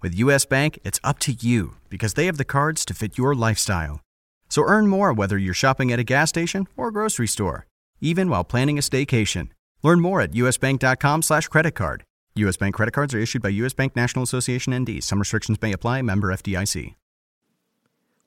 With US Bank, it's up to you because they have the cards to fit your lifestyle. So earn more whether you're shopping at a gas station or a grocery store, even while planning a staycation. Learn more at usbank.com slash credit card. U.S. Bank credit cards are issued by U.S. Bank National Association ND. Some restrictions may apply. Member FDIC.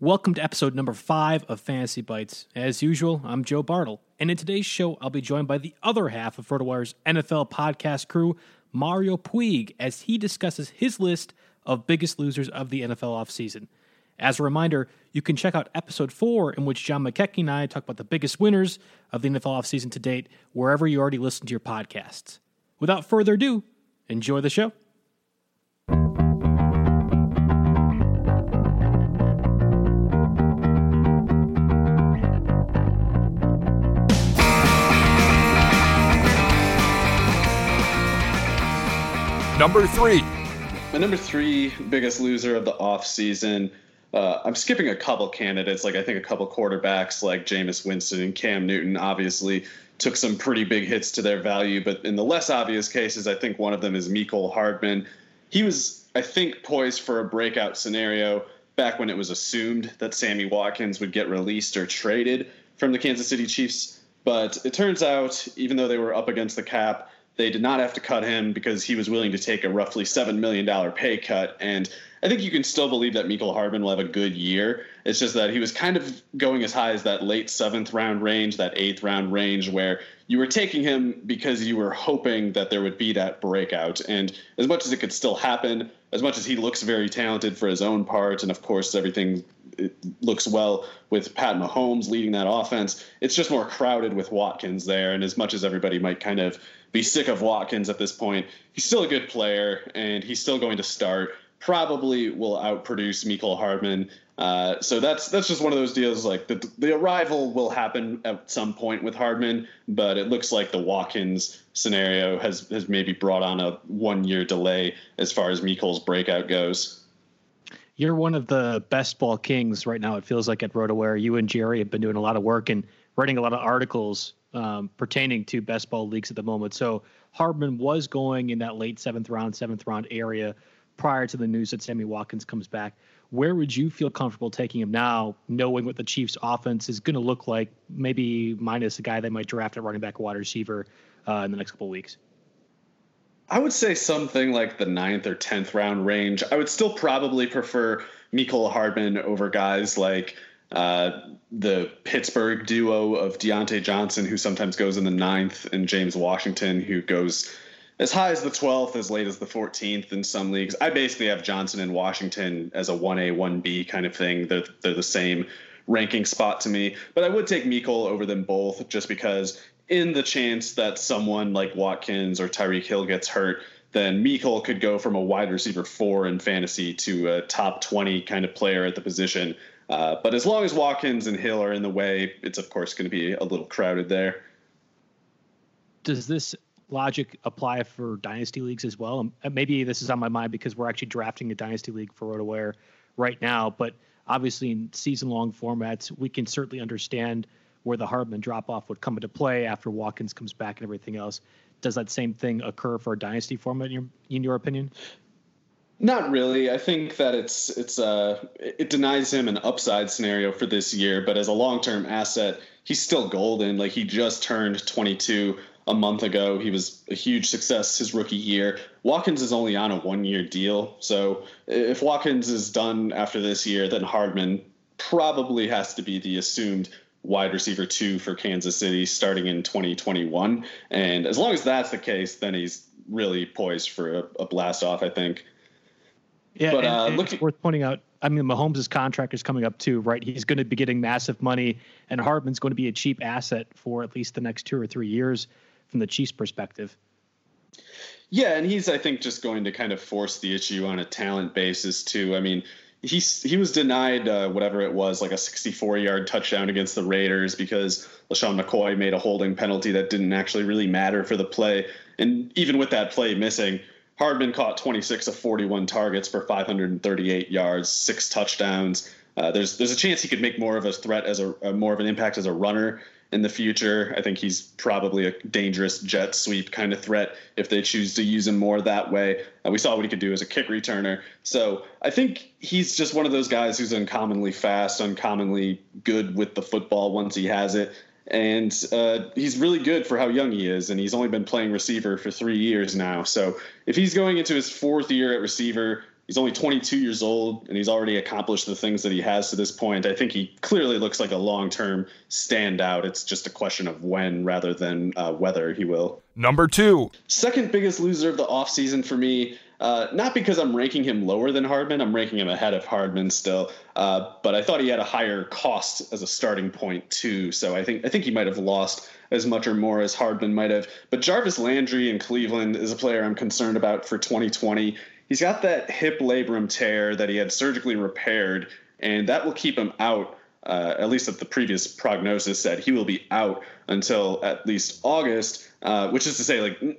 Welcome to episode number five of Fantasy Bites. As usual, I'm Joe Bartle, and in today's show, I'll be joined by the other half of RotoWire's NFL podcast crew, Mario Puig, as he discusses his list of biggest losers of the NFL offseason. As a reminder, you can check out episode four, in which John McKechnie and I talk about the biggest winners of the NFL offseason to date, wherever you already listen to your podcasts. Without further ado, enjoy the show. Number three. My number three biggest loser of the offseason. Uh, I'm skipping a couple candidates, like I think a couple quarterbacks like Jameis Winston and Cam Newton obviously took some pretty big hits to their value. But in the less obvious cases, I think one of them is Mecole Hardman. He was, I think, poised for a breakout scenario back when it was assumed that Sammy Watkins would get released or traded from the Kansas City Chiefs. But it turns out, even though they were up against the cap, they did not have to cut him because he was willing to take a roughly $7 million pay cut. And I think you can still believe that Mecole Hardman will have a good year. It's just that he was kind of going as high as that late seventh round range, that eighth round range, where you were taking him because you were hoping that there would be that breakout. And as much as it could still happen, as much as he looks very talented for his own part, and of course everything looks well with Pat Mahomes leading that offense, it's just more crowded with Watkins there. And as much as everybody might kind of be sick of Watkins at this point. He's still a good player, and he's still going to start. Probably will outproduce Mecole Hardman. Uh, so that's that's just one of those deals. Like the the arrival will happen at some point with Hardman, but it looks like the Watkins scenario has has maybe brought on a one year delay as far as Mecole's breakout goes. You're one of the best ball kings right now. It feels like at RotoWire. You and Jerry have been doing a lot of work and writing a lot of articles um, pertaining to best ball leagues at the moment. So Hardman was going in that late seventh round, seventh round area prior to the news that Sammy Watkins comes back. Where would you feel comfortable taking him now, knowing what the Chiefs' offense is going to look like, maybe minus a guy they might draft at running back, wide receiver uh, in the next couple weeks? I would say something like the ninth or tenth round range. I would still probably prefer Mecole Hardman over guys like uh, the Pittsburgh duo of Diontae Johnson, who sometimes goes in the ninth, and James Washington, who goes as high as the 12th, as late as the 14th in some leagues. I basically have Johnson and Washington as a 1A, 1B kind of thing. They're, they're the same ranking spot to me. But I would take Mecole over them both just because, in the chance that someone like Watkins or Tyreek Hill gets hurt, then Mecole could go from a wide receiver four in fantasy to a top 20 kind of player at the position uh, but as long as Watkins and Hill are in the way, it's of course going to be a little crowded there. Does this logic apply for dynasty leagues as well? Um, maybe this is on my mind because we're actually drafting a dynasty league for RotoWire right now. But obviously, in season-long formats, we can certainly understand where the Hardman drop off would come into play after Watkins comes back and everything else. Does that same thing occur for a dynasty format in your, in your opinion? Not really. I think that it's it's uh it denies him an upside scenario for this year, but as a long term asset, he's still golden. Like he just turned 22 a month ago. He was a huge success his rookie year. Watkins is only on a one year deal, so if Watkins is done after this year, then Hardman probably has to be the assumed wide receiver two for Kansas City starting in 2021. And as long as that's the case, then he's really poised for a, a blast off. I think. Yeah, but and, uh, and look, it's worth pointing out. I mean, Mahomes' contract is coming up too, right? He's going to be getting massive money, and Hardman's going to be a cheap asset for at least the next two or three years from the Chiefs' perspective. Yeah, and he's I think just going to kind of force the issue on a talent basis too. I mean, he's he was denied uh, whatever it was, like a 64 yard touchdown against the Raiders because LeSean McCoy made a holding penalty that didn't actually really matter for the play. And even with that play missing, Hardman caught 26 of 41 targets for 538 yards, six touchdowns. Uh, there's there's a chance he could make more of a threat as a, a, more of an impact as a runner in the future. I think he's probably a dangerous jet sweep kind of threat if they choose to use him more that way. Uh, we saw what he could do as a kick returner. So I think he's just one of those guys who's uncommonly fast, uncommonly good with the football once he has it and uh, he's really good for how young he is, and he's only been playing receiver for three years now. So if he's going into his fourth year at receiver, he's only 22 years old, and he's already accomplished the things that he has to this point. I think he clearly looks like a long-term standout. It's just a question of when rather than uh, whether he will. Number two, second biggest loser of the offseason for me uh, not because I'm ranking him lower than Hardman. I'm ranking him ahead of Hardman still. Uh, but I thought he had a higher cost as a starting point too. So I think I think he might have lost as much or more as Hardman might have. But Jarvis Landry in Cleveland is a player I'm concerned about for 2020. He's got that hip labrum tear that he had surgically repaired, and that will keep him out. Uh, at least at the previous prognosis said he will be out until at least August, uh, which is to say, like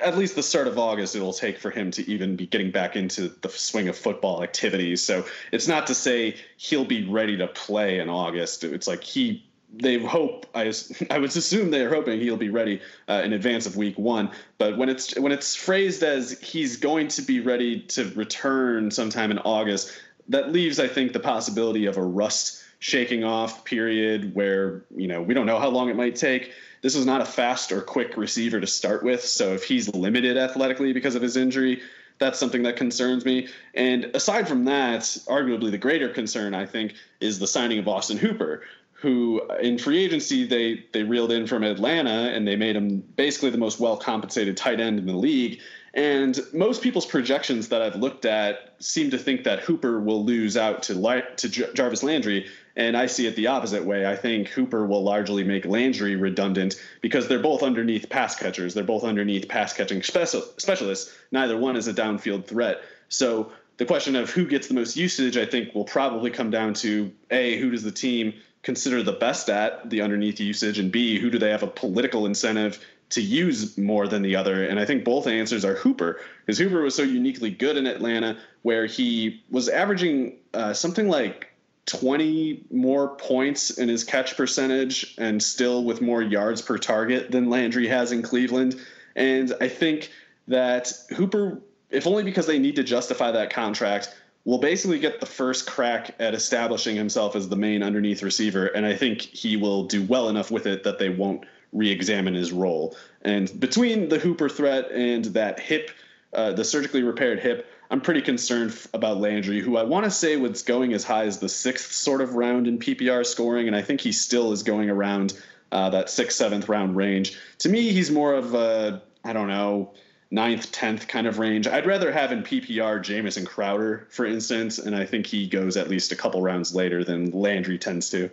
at least the start of August it'll take for him to even be getting back into the swing of football activities. So it's not to say he'll be ready to play in August. It's like he they hope I I would assume they're hoping he'll be ready uh, in advance of week 1 but when it's when it's phrased as he's going to be ready to return sometime in August that leaves I think the possibility of a rust shaking off period where you know we don't know how long it might take this is not a fast or quick receiver to start with. So if he's limited athletically because of his injury, that's something that concerns me. And aside from that, arguably the greater concern, I think, is the signing of Austin Hooper, who uh, in free agency they they reeled in from Atlanta and they made him basically the most well compensated tight end in the league. And most people's projections that I've looked at seem to think that Hooper will lose out to to Jarvis Landry and I see it the opposite way. I think Hooper will largely make Landry redundant because they're both underneath pass catchers. They're both underneath pass catching special, specialists. Neither one is a downfield threat. So the question of who gets the most usage, I think, will probably come down to A, who does the team consider the best at the underneath usage, and B, who do they have a political incentive to use more than the other? And I think both answers are Hooper, because Hooper was so uniquely good in Atlanta, where he was averaging uh, something like 20 more points in his catch percentage and still with more yards per target than Landry has in Cleveland. And I think that Hooper, if only because they need to justify that contract, will basically get the first crack at establishing himself as the main underneath receiver. And I think he will do well enough with it that they won't re examine his role. And between the Hooper threat and that hip, uh, the surgically repaired hip, I'm pretty concerned about Landry, who I want to say was going as high as the sixth sort of round in PPR scoring, and I think he still is going around uh, that sixth, seventh round range. To me, he's more of a, I don't know, ninth, tenth kind of range. I'd rather have in PPR Jamison Crowder, for instance, and I think he goes at least a couple rounds later than Landry tends to.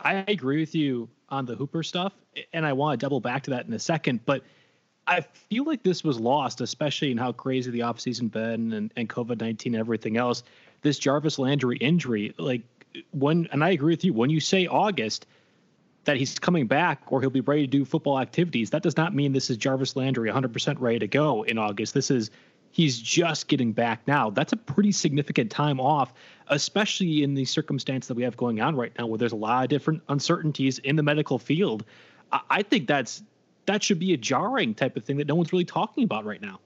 I agree with you on the Hooper stuff, and I want to double back to that in a second, but – I feel like this was lost, especially in how crazy the offseason been and, and COVID 19 and everything else. This Jarvis Landry injury, like when, and I agree with you, when you say August, that he's coming back or he'll be ready to do football activities, that does not mean this is Jarvis Landry 100% ready to go in August. This is he's just getting back now. That's a pretty significant time off, especially in the circumstance that we have going on right now, where there's a lot of different uncertainties in the medical field. I, I think that's that should be a jarring type of thing that no one's really talking about right now.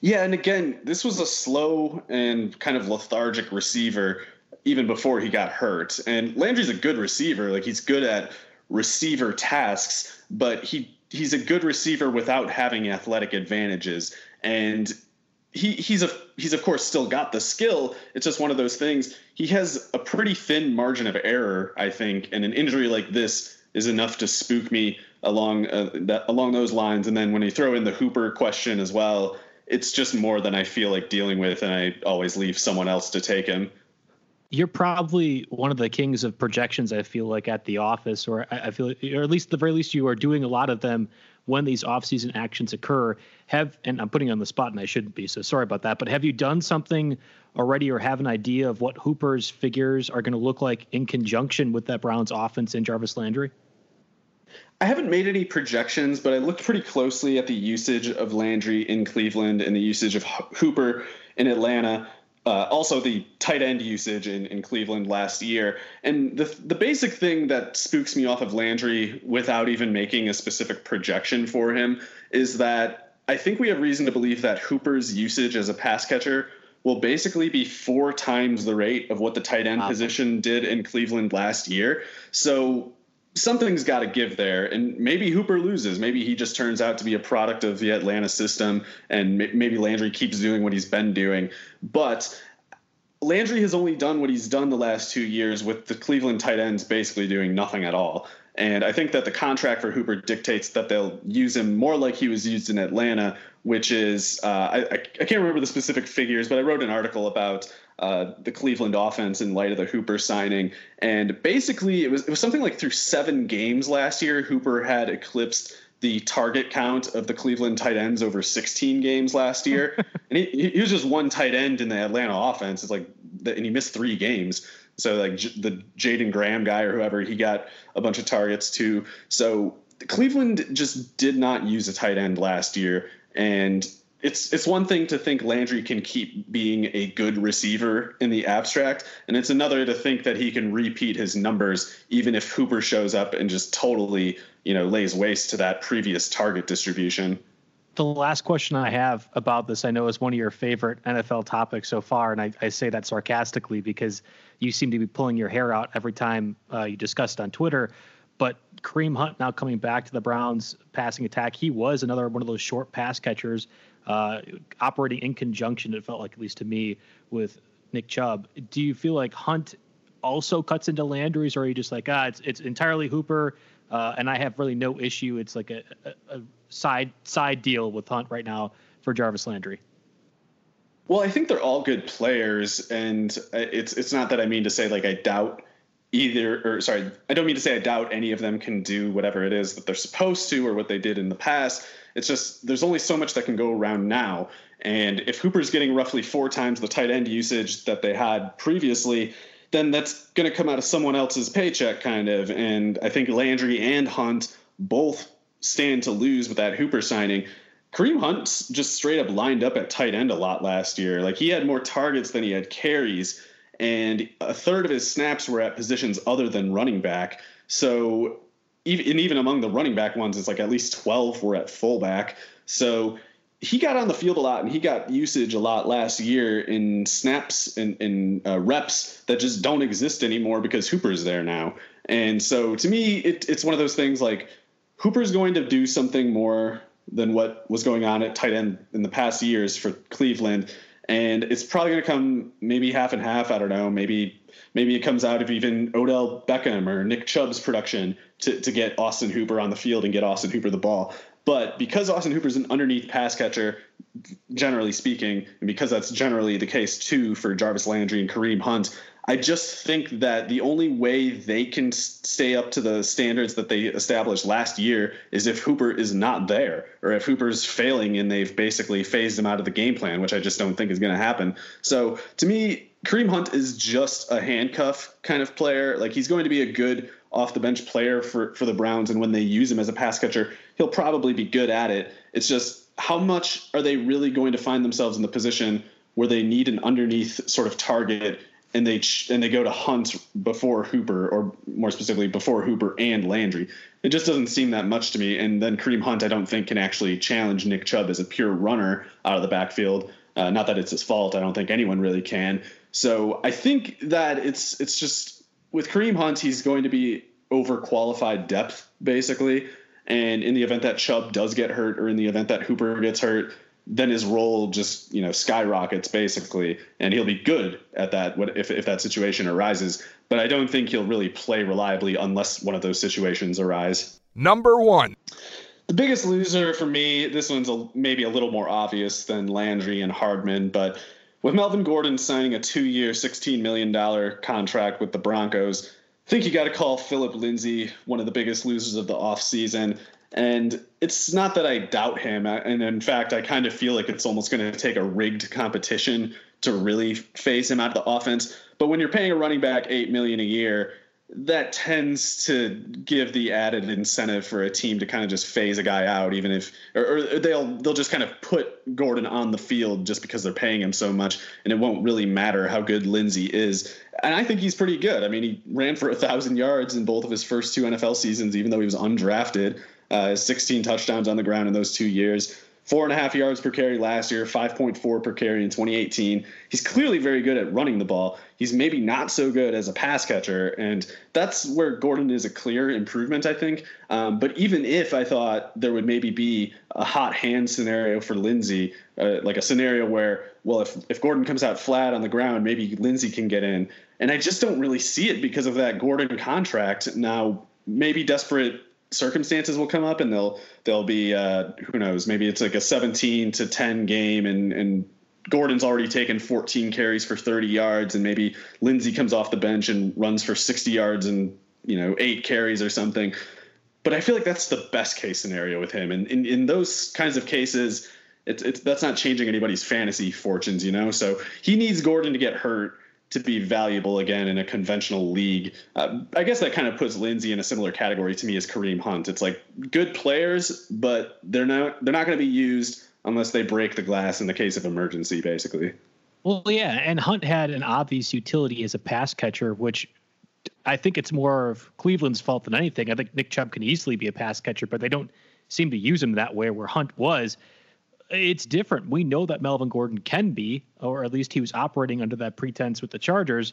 Yeah, and again, this was a slow and kind of lethargic receiver even before he got hurt. And Landry's a good receiver. Like he's good at receiver tasks, but he he's a good receiver without having athletic advantages. And he he's a he's of course still got the skill. It's just one of those things. He has a pretty thin margin of error, I think, and an injury like this is enough to spook me along uh, that along those lines. And then when you throw in the Hooper question as well, it's just more than I feel like dealing with, and I always leave someone else to take him you're probably one of the kings of projections. I feel like at the office, or I feel, or at least the very least, you are doing a lot of them when these off-season actions occur. Have and I'm putting you on the spot, and I shouldn't be, so sorry about that. But have you done something already, or have an idea of what Hooper's figures are going to look like in conjunction with that Browns offense and Jarvis Landry? I haven't made any projections, but I looked pretty closely at the usage of Landry in Cleveland and the usage of Hooper in Atlanta. Uh, also, the tight end usage in, in Cleveland last year. And the, the basic thing that spooks me off of Landry without even making a specific projection for him is that I think we have reason to believe that Hooper's usage as a pass catcher will basically be four times the rate of what the tight end wow. position did in Cleveland last year. So something's got to give there. And maybe Hooper loses. Maybe he just turns out to be a product of the Atlanta system, and maybe Landry keeps doing what he's been doing. But Landry has only done what he's done the last two years with the Cleveland tight ends basically doing nothing at all. And I think that the contract for Hooper dictates that they'll use him more like he was used in Atlanta, which is uh, I, I, can't remember the specific figures, but I wrote an article about uh, the Cleveland offense in light of the Hooper signing. And basically, it was it was something like through seven games last year, Hooper had eclipsed the target count of the Cleveland tight ends over 16 games last year, and he, he was just one tight end in the Atlanta offense. It's like, and he missed three games. So like the Jaeden Graham guy or whoever, he got a bunch of targets too. So Cleveland just did not use a tight end last year, and it's it's one thing to think Landry can keep being a good receiver in the abstract, and it's another to think that he can repeat his numbers even if Hooper shows up and just totally you know lays waste to that previous target distribution. The last question I have about this, I know, is one of your favorite NFL topics so far, and I, I say that sarcastically because you seem to be pulling your hair out every time uh, you discuss it on Twitter. But Kareem Hunt now coming back to the Browns passing attack, he was another one of those short pass catchers uh, operating in conjunction. It felt like, at least to me, with Nick Chubb. Do you feel like Hunt also cuts into Landry's, or are you just like, ah, it's it's entirely Hooper, uh, and I have really no issue. It's like a, a, a side side deal with Hunt right now for Jarvis Landry. Well, I think they're all good players, and it's it's not that I mean to say like I doubt either or sorry i don't mean to say i doubt any of them can do whatever it is that they're supposed to or what they did in the past. It's just there's only so much that can go around now. And if hooper's getting roughly four times the tight end usage that they had previously then that's going to come out of someone else's paycheck kind of. And i think landry and hunt both stand to lose with that hooper signing. Kareem hunt just straight up lined up at tight end a lot last year. Like he had more targets than he had carries and a third of his snaps were at positions other than running back. So even and even among the running back ones, it's like at least 12 were at fullback. So he got on the field a lot and he got usage a lot last year in snaps and, and uh, reps that just don't exist anymore because Hooper's there now. And so to me, it, it's one of those things like Hooper's going to do something more than what was going on at tight end in the past years for Cleveland and it's probably going to come maybe half and half. I don't know. Maybe maybe it comes out of even Odell Beckham or Nick Chubb's production to to get Austin Hooper on the field and get Austin Hooper the ball. But because Austin Hooper's an underneath pass catcher, generally speaking, and because that's generally the case too for Jarvis Landry and Kareem Hunt, I just think that the only way they can stay up to the standards that they established last year is if Hooper is not there or if Hooper's failing and they've basically phased him out of the game plan, which I just don't think is going to happen. So to me, Kareem Hunt is just a handcuff kind of player. Like he's going to be a good off the bench player for, for the Browns. And when they use him as a pass catcher, he'll probably be good at it. It's just how much are they really going to find themselves in the position where they need an underneath sort of target and they and they go to Hunt before Hooper, or more specifically before Hooper and Landry. It just doesn't seem that much to me. And then Kareem Hunt, I don't think can actually challenge Nick Chubb as a pure runner out of the backfield. Uh, not that it's his fault. I don't think anyone really can. So I think that it's it's just with Kareem Hunt, he's going to be overqualified depth basically. And in the event that Chubb does get hurt, or in the event that Hooper gets hurt, then his role just you know skyrockets basically, and he'll be good at that if if that situation arises. But I don't think he'll really play reliably unless one of those situations arise. Number one. The biggest loser for me, this one's a, maybe a little more obvious than Landry and Hardman, but with Melvin Gordon signing a two year, $16 million contract with the Broncos, I think you got to call Phillip Lindsay one of the biggest losers of the offseason. And it's not that I doubt him. And in fact, I kind of feel like it's almost going to take a rigged competition to really phase him out of the offense. But when you're paying a running back eight million a year, that tends to give the added incentive for a team to kind of just phase a guy out, even if or, or, they'll they'll just kind of put Gordon on the field just because they're paying him so much, and it won't really matter how good Lindsay is. And I think he's pretty good. I mean, he ran for a thousand yards in both of his first two NFL seasons, even though he was undrafted. Uh, 16 touchdowns on the ground in those two years. Four and a half yards per carry last year, 5.4 per carry in 2018. He's clearly very good at running the ball. He's maybe not so good as a pass catcher, and that's where Gordon is a clear improvement, I think. Um, but even if I thought there would maybe be a hot hand scenario for Lindsay, uh, like a scenario where, well, if, if Gordon comes out flat on the ground, maybe Lindsay can get in. And I just don't really see it because of that Gordon contract. Now, maybe desperate circumstances will come up and they'll they'll be uh, who knows maybe it's like a 17 to 10 game and and Gordon's already taken 14 carries for 30 yards and maybe Lindsay comes off the bench and runs for 60 yards and you know eight carries or something. But I feel like that's the best case scenario with him. And in, in those kinds of cases it's, it's that's not changing anybody's fantasy fortunes you know? So he needs Gordon to get hurt to be valuable again in a conventional league. Uh, I guess that kind of puts Lindsay in a similar category to me as Kareem Hunt. It's like good players, but they're not they're not going to be used unless they break the glass in the case of emergency, basically. Well, yeah, and Hunt had an obvious utility as a pass catcher, which I think it's more of Cleveland's fault than anything. I think Nick Chubb can easily be a pass catcher, but they don't seem to use him that way. Where Hunt was it's different. We know that Melvin Gordon can be, or at least he was operating under that pretense with the Chargers,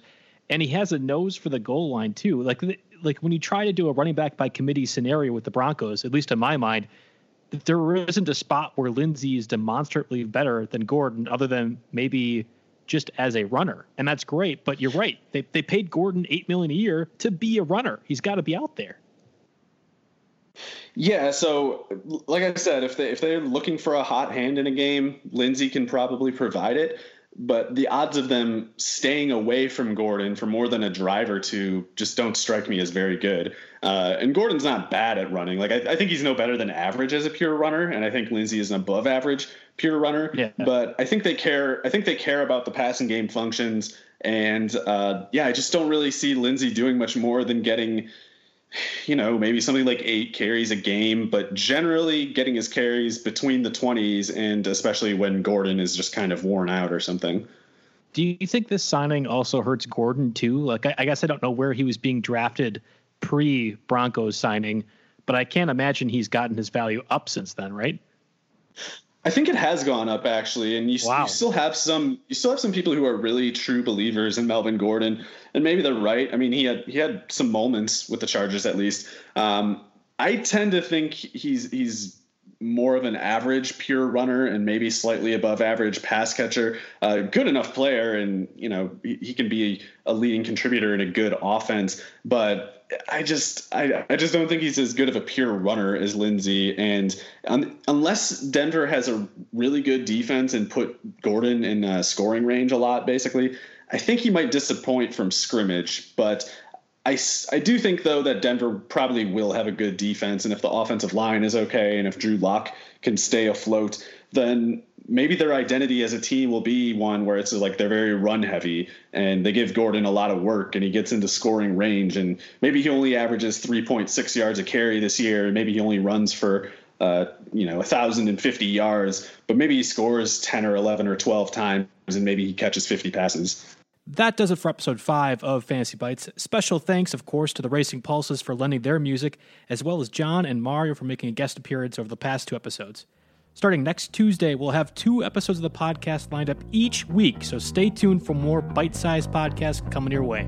and he has a nose for the goal line too. Like like when you try to do a running back by committee scenario with the Broncos, at least in my mind, there isn't a spot where Lindsay is demonstrably better than Gordon, other than maybe just as a runner, and that's great. But you're right; they they paid Gordon eight million a year to be a runner. He's got to be out there. Yeah, so like I said, if they if they're looking for a hot hand in a game, Lindsay can probably provide it. But the odds of them staying away from Gordon for more than a drive or two just don't strike me as very good. Uh, and Gordon's not bad at running. Like I, I, think he's no better than average as a pure runner, and I think Lindsay is an above average pure runner. Yeah. But I think they care. I think they care about the passing game functions. And uh, yeah, I just don't really see Lindsay doing much more than getting you know, maybe something like eight carries a game, but generally getting his carries between the 20s, and especially when Gordon is just kind of worn out or something. Do you think this signing also hurts Gordon too? Like, I, I guess I don't know where he was being drafted pre Broncos signing, but I can't imagine he's gotten his value up since then, right? I think it has gone up actually, and you, wow. you, still have some you still have some people who are really true believers in Melvin Gordon, and maybe they're right. I mean, he had he had some moments with the Chargers at least. Um, I tend to think he's he's more of an average pure runner and maybe slightly above average pass catcher. Uh, good enough player, and you know he, he can be a leading contributor in a good offense, but I just I, I just don't think he's as good of a pure runner as Lindsay, And um, unless Denver has a really good defense and put Gordon in uh, scoring range a lot, basically, I think he might disappoint from scrimmage. But I, I do think though that Denver probably will have a good defense, and if the offensive line is okay, and if Drew Lock can stay afloat, then maybe their identity as a team will be one where it's like they're very run heavy and they give Gordon a lot of work and he gets into scoring range and maybe he only averages 3.6 yards a carry this year and maybe he only runs for uh, you know, 1,050 yards, but maybe he scores 10 or 11 or 12 times and maybe he catches 50 passes. That does it for episode 5 of Fantasy Bites. Special thanks, of course, to the Racing Pulses for lending their music, as well as John and Mario for making a guest appearance over the past two episodes. Starting next Tuesday, we'll have two episodes of the podcast lined up each week, so stay tuned for more bite sized podcasts coming your way.